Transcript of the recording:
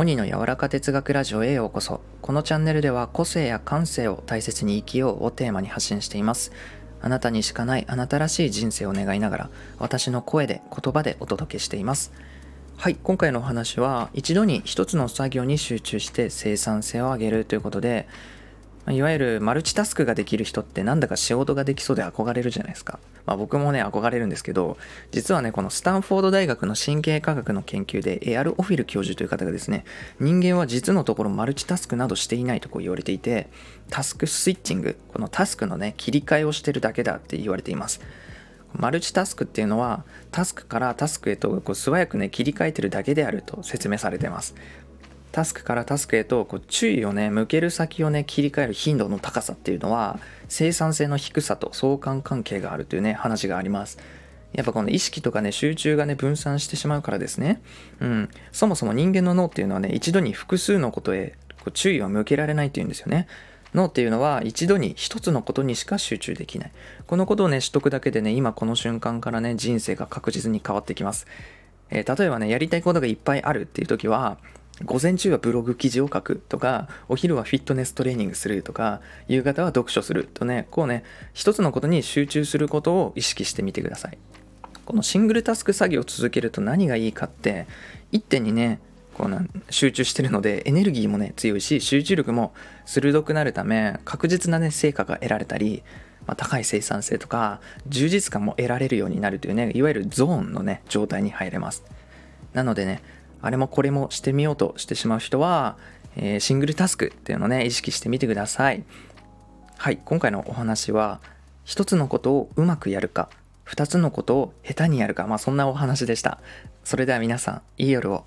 モニの柔らか哲学ラジオへようこそ。このチャンネルでは個性や感性を大切に生きようをテーマに発信しています。あなたにしかないあなたらしい人生を願いながら、私の声で言葉でお届けしています。はい、今回のお話は、一度に一つの作業に集中して生産性を上げるということで、いわゆるマルチタスクができる人ってなんだか仕事ができそうで憧れるじゃないですか。まあ僕もね、憧れるんですけど、実はね、このスタンフォード大学の神経科学の研究で、エアル・オフィル教授という方がですね、人間は実のところマルチタスクなどしていないとこう言われていて、タスクスイッチング、このタスクのね、切り替えをしてるだけだって言われています。マルチタスクっていうのは、タスクからタスクへとこう素早くね、切り替えてるだけであると説明されてます。タスクからタスクへとこう注意をね向ける先をね切り替える頻度の高さっていうのは生産性の低さと相関関係があるというね話があります。やっぱこの意識とかね集中がね分散してしまうからですね。うん。そもそも人間の脳っていうのはね一度に複数のことへこう注意を向けられないっていうんですよね。脳っていうのは一度に一つのことにしか集中できない。このことをね知っとくだけでね今この瞬間からね人生が確実に変わってきます、えー、例えばねやりたいことがいっぱいあるっていう時は午前中はブログ記事を書くとか、お昼はフィットネストレーニングするとか、夕方は読書するとね、こうね、一つのことに集中することを意識してみてください。このシングルタスク作業を続けると何がいいかって、一点にね、こうな集中してるのでエネルギーもね強いし集中力も鋭くなるため確実なね成果が得られたり、まあ、高い生産性とか充実感も得られるようになるというねいわゆるゾーンのね状態に入れますなのでねあれもこれもしてみようとしてしまう人は、えー、シングルタスクっていうのをね、意識してみてください。はい、今回のお話は、1つのことをうまくやるか、2つのことを下手にやるか、まあそんなお話でした。それでは皆さん、いい夜を。